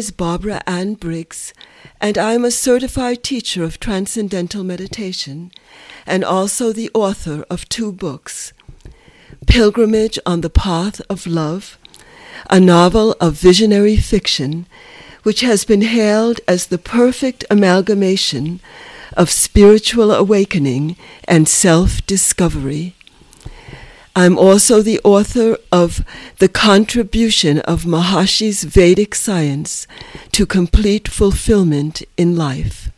Is Barbara Ann Briggs, and I am a certified teacher of Transcendental Meditation and also the author of two books Pilgrimage on the Path of Love, a novel of visionary fiction which has been hailed as the perfect amalgamation of spiritual awakening and self discovery. I'm also the author of The Contribution of Maharishi's Vedic Science to Complete Fulfillment in Life.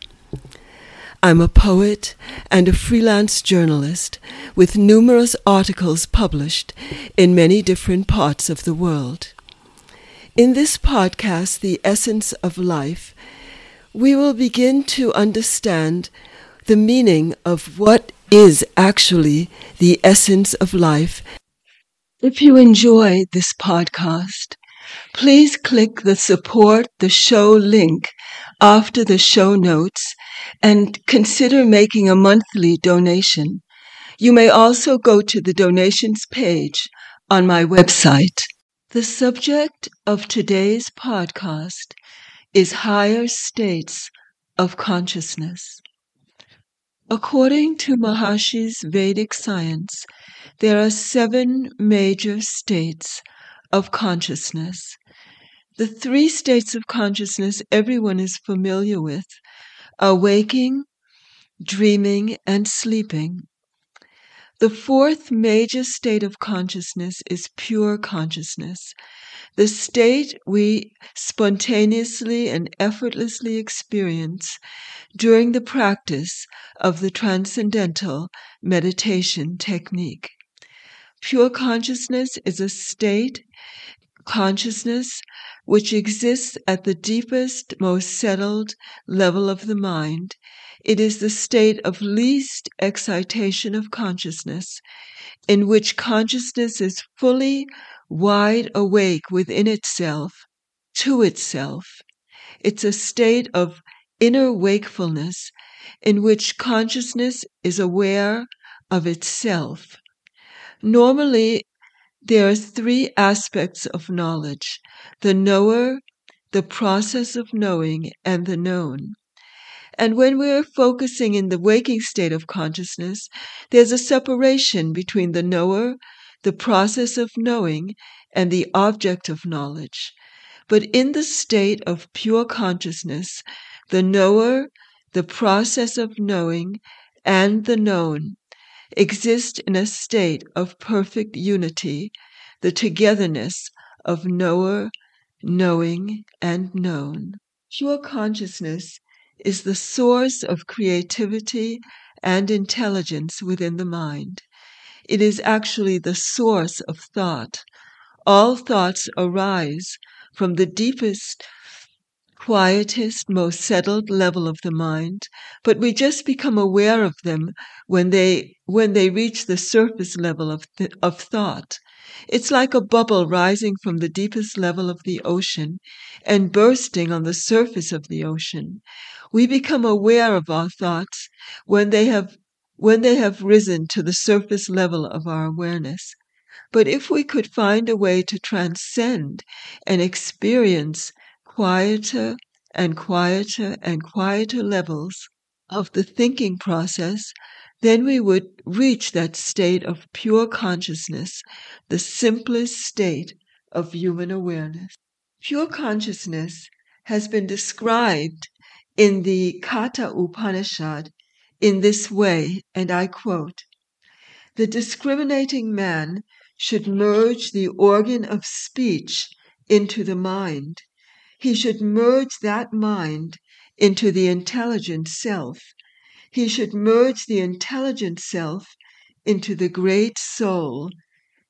I'm a poet and a freelance journalist with numerous articles published in many different parts of the world. In this podcast, The Essence of Life, we will begin to understand the meaning of what is actually the essence of life. If you enjoy this podcast, please click the support the show link after the show notes and consider making a monthly donation. You may also go to the donations page on my website. The subject of today's podcast is higher states of consciousness. According to Maharishi's Vedic science, there are seven major states of consciousness. The three states of consciousness everyone is familiar with are waking, dreaming, and sleeping. The fourth major state of consciousness is pure consciousness, the state we spontaneously and effortlessly experience during the practice of the transcendental meditation technique. Pure consciousness is a state consciousness which exists at the deepest, most settled level of the mind. It is the state of least excitation of consciousness, in which consciousness is fully wide awake within itself, to itself. It's a state of inner wakefulness in which consciousness is aware of itself. Normally, there are three aspects of knowledge the knower, the process of knowing, and the known. And when we're focusing in the waking state of consciousness, there's a separation between the knower, the process of knowing, and the object of knowledge. But in the state of pure consciousness, the knower, the process of knowing, and the known exist in a state of perfect unity, the togetherness of knower, knowing, and known. Pure consciousness is the source of creativity and intelligence within the mind. It is actually the source of thought. All thoughts arise from the deepest quietest, most settled level of the mind, but we just become aware of them when they when they reach the surface level of th- of thought. It's like a bubble rising from the deepest level of the ocean and bursting on the surface of the ocean. We become aware of our thoughts when they have when they have risen to the surface level of our awareness. But if we could find a way to transcend and experience quieter and quieter and quieter levels of the thinking process, then we would reach that state of pure consciousness, the simplest state of human awareness. Pure consciousness has been described in the Katha Upanishad in this way, and I quote The discriminating man should merge the organ of speech into the mind he should merge that mind into the intelligent self. He should merge the intelligent self into the great soul.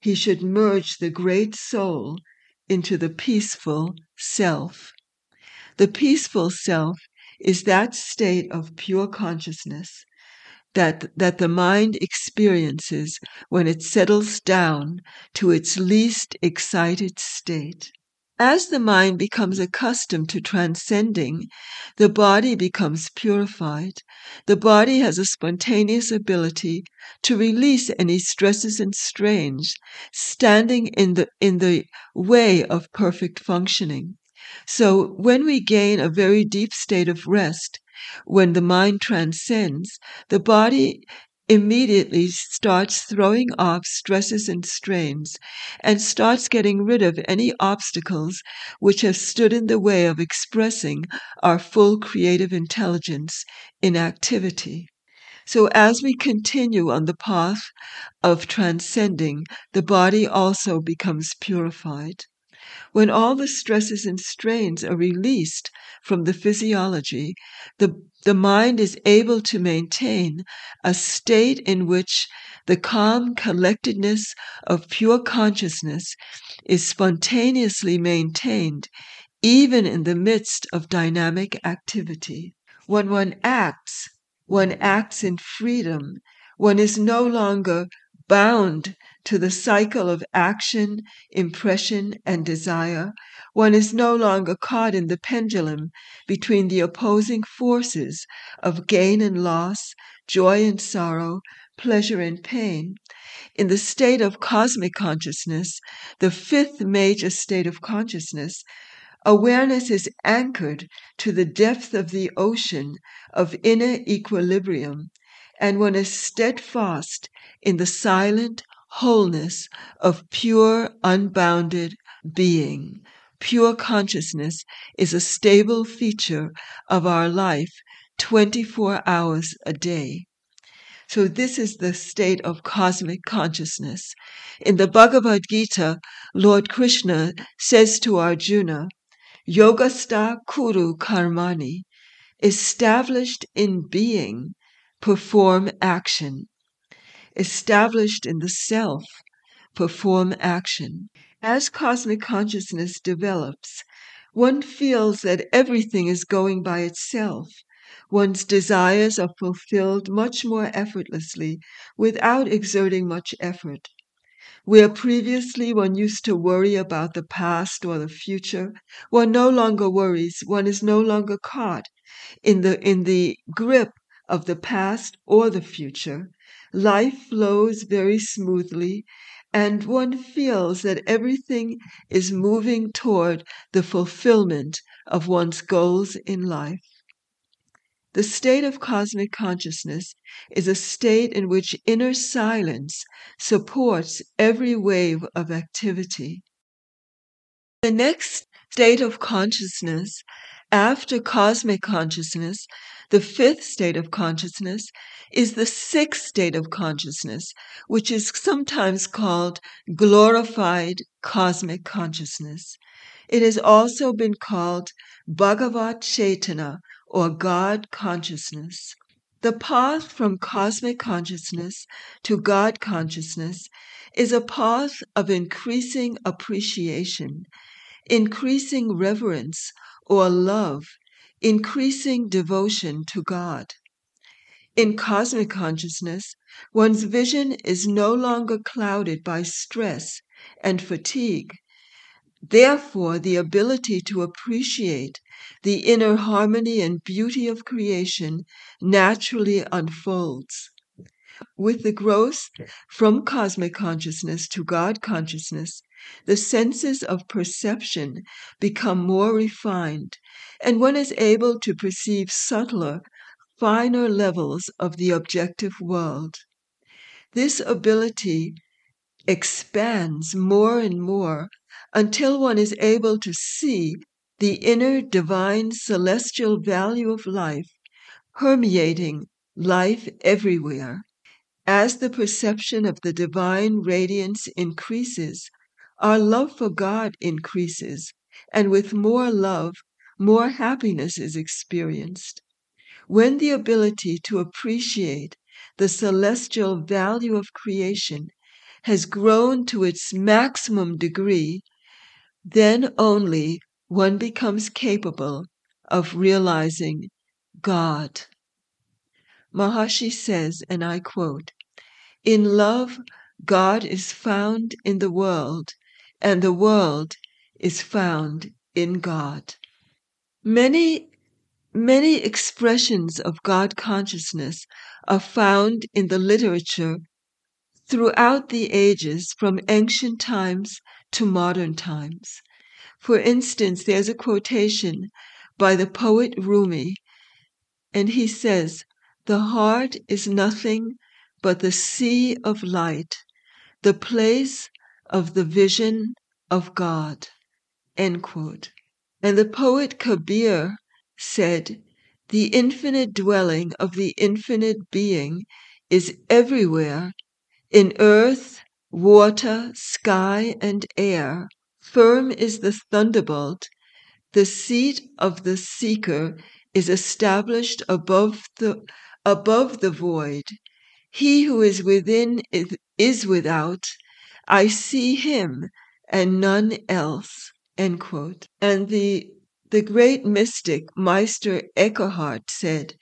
He should merge the great soul into the peaceful self. The peaceful self is that state of pure consciousness that, that the mind experiences when it settles down to its least excited state. As the mind becomes accustomed to transcending, the body becomes purified. The body has a spontaneous ability to release any stresses and strains standing in the, in the way of perfect functioning. So when we gain a very deep state of rest, when the mind transcends, the body immediately starts throwing off stresses and strains and starts getting rid of any obstacles which have stood in the way of expressing our full creative intelligence in activity. So, as we continue on the path of transcending, the body also becomes purified. When all the stresses and strains are released from the physiology, the, the mind is able to maintain a state in which the calm collectedness of pure consciousness is spontaneously maintained even in the midst of dynamic activity. When one acts, one acts in freedom. One is no longer bound to the cycle of action, impression, and desire. One is no longer caught in the pendulum between the opposing forces of gain and loss, joy and sorrow, pleasure and pain. In the state of cosmic consciousness, the fifth major state of consciousness, Awareness is anchored to the depth of the ocean of inner equilibrium, and one is steadfast in the silent wholeness of pure, unbounded being. Pure consciousness is a stable feature of our life 24 hours a day. So this is the state of cosmic consciousness. In the Bhagavad Gita, Lord Krishna says to Arjuna, Yogastha Kuru Karmani, established in being, perform action. Established in the self, perform action. As cosmic consciousness develops, one feels that everything is going by itself. One's desires are fulfilled much more effortlessly without exerting much effort. Where previously one used to worry about the past or the future, one no longer worries, one is no longer caught in the, in the grip of the past or the future. Life flows very smoothly, and one feels that everything is moving toward the fulfillment of one's goals in life. The state of cosmic consciousness is a state in which inner silence supports every wave of activity. The next state of consciousness after cosmic consciousness, the fifth state of consciousness is the sixth state of consciousness, which is sometimes called glorified cosmic consciousness. It has also been called Bhagavat Chaitanya or God consciousness. The path from cosmic consciousness to God consciousness is a path of increasing appreciation, increasing reverence or love, increasing devotion to God. In cosmic consciousness, one's vision is no longer clouded by stress and fatigue. Therefore, the ability to appreciate the inner harmony and beauty of creation naturally unfolds. With the growth from cosmic consciousness to God consciousness, the senses of perception become more refined, and one is able to perceive subtler, finer levels of the objective world. This ability expands more and more until one is able to see the inner divine celestial value of life permeating life everywhere. As the perception of the divine radiance increases, our love for God increases, and with more love, more happiness is experienced. When the ability to appreciate the celestial value of creation has grown to its maximum degree, then only one becomes capable of realizing God. Maharishi says, and I quote, In love, God is found in the world, and the world is found in God. Many, many expressions of God consciousness are found in the literature throughout the ages from ancient times to modern times. For instance, there's a quotation by the poet Rumi, and he says, The heart is nothing but the sea of light, the place of the vision of God. End quote. And the poet Kabir said, The infinite dwelling of the infinite being is everywhere in earth, water, sky, and air. Firm is the thunderbolt. The seat of the seeker is established above the, above the void. He who is within is, is without. I see him and none else. End quote. And the the great mystic Meister Eckhart said,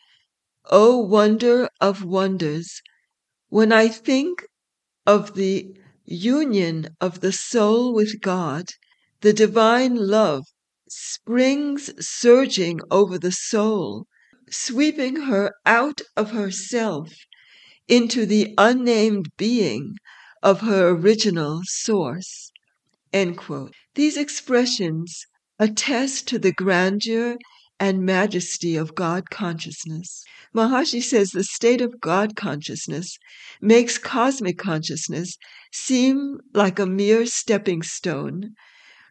O wonder of wonders, when I think of the union of the soul with God, the divine love springs surging over the soul, sweeping her out of herself into the unnamed being of her original source. These expressions attest to the grandeur and majesty of God consciousness. Maharishi says the state of God consciousness makes cosmic consciousness seem like a mere stepping stone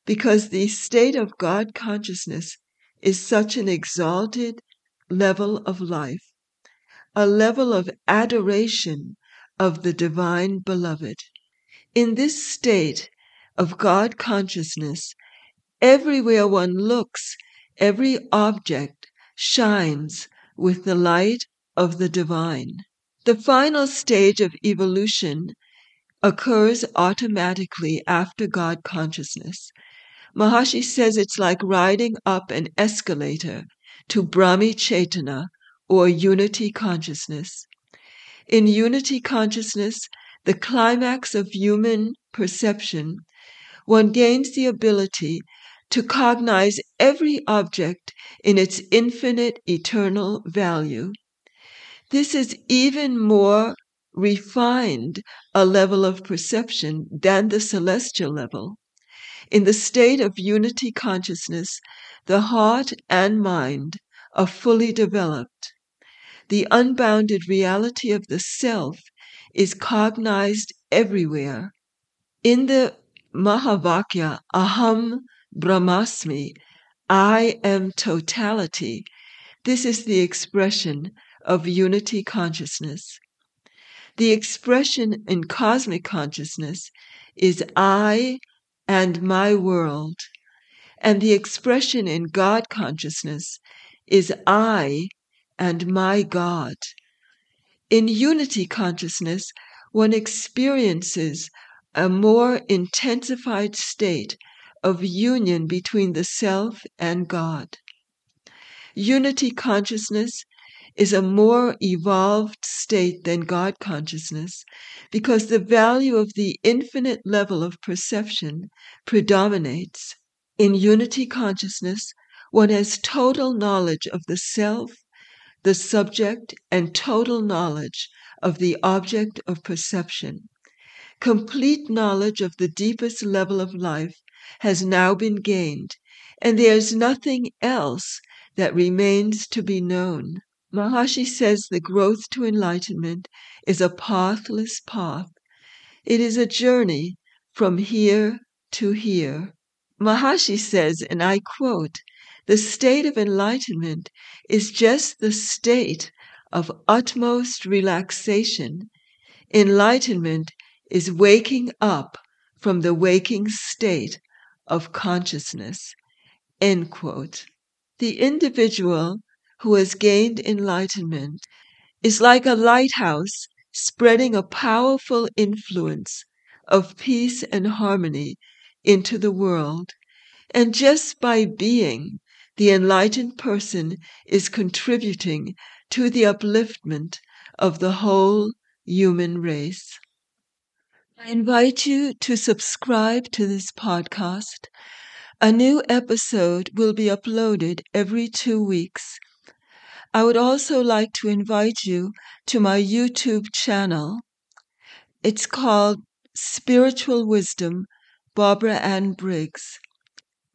because the state of God consciousness is such an exalted level of life, a level of adoration of the divine beloved. In this state of God consciousness, everywhere one looks, every object shines with the light of the divine. The final stage of evolution occurs automatically after God consciousness. Maharishi says it's like riding up an escalator to Brahmi Chaitanya or unity consciousness. In unity consciousness, the climax of human perception, one gains the ability to cognize every object in its infinite eternal value. This is even more refined a level of perception than the celestial level. In the state of unity consciousness, the heart and mind are fully developed. The unbounded reality of the self is cognized everywhere. In the Mahavakya, Aham Brahmasmi, I am totality, this is the expression of unity consciousness. The expression in cosmic consciousness is I and my world. And the expression in God consciousness is I and my God. In unity consciousness, one experiences a more intensified state of union between the self and God. Unity consciousness is a more evolved state than God consciousness because the value of the infinite level of perception predominates. In unity consciousness, one has total knowledge of the self, the subject, and total knowledge of the object of perception. Complete knowledge of the deepest level of life has now been gained, and there is nothing else that remains to be known. Maharishi says the growth to enlightenment is a pathless path. It is a journey from here to here. Maharishi says, and I quote, the state of enlightenment is just the state of utmost relaxation. Enlightenment is waking up from the waking state of consciousness. End quote. The individual who has gained enlightenment is like a lighthouse spreading a powerful influence of peace and harmony into the world. And just by being, the enlightened person is contributing to the upliftment of the whole human race. I invite you to subscribe to this podcast. A new episode will be uploaded every two weeks. I would also like to invite you to my YouTube channel. It's called Spiritual Wisdom Barbara Ann Briggs.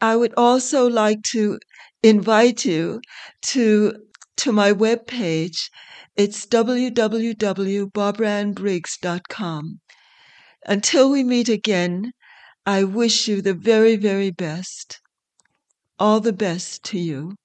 I would also like to invite you to to my webpage. It's www.barbaraannbriggs.com. Until we meet again, I wish you the very, very best. All the best to you.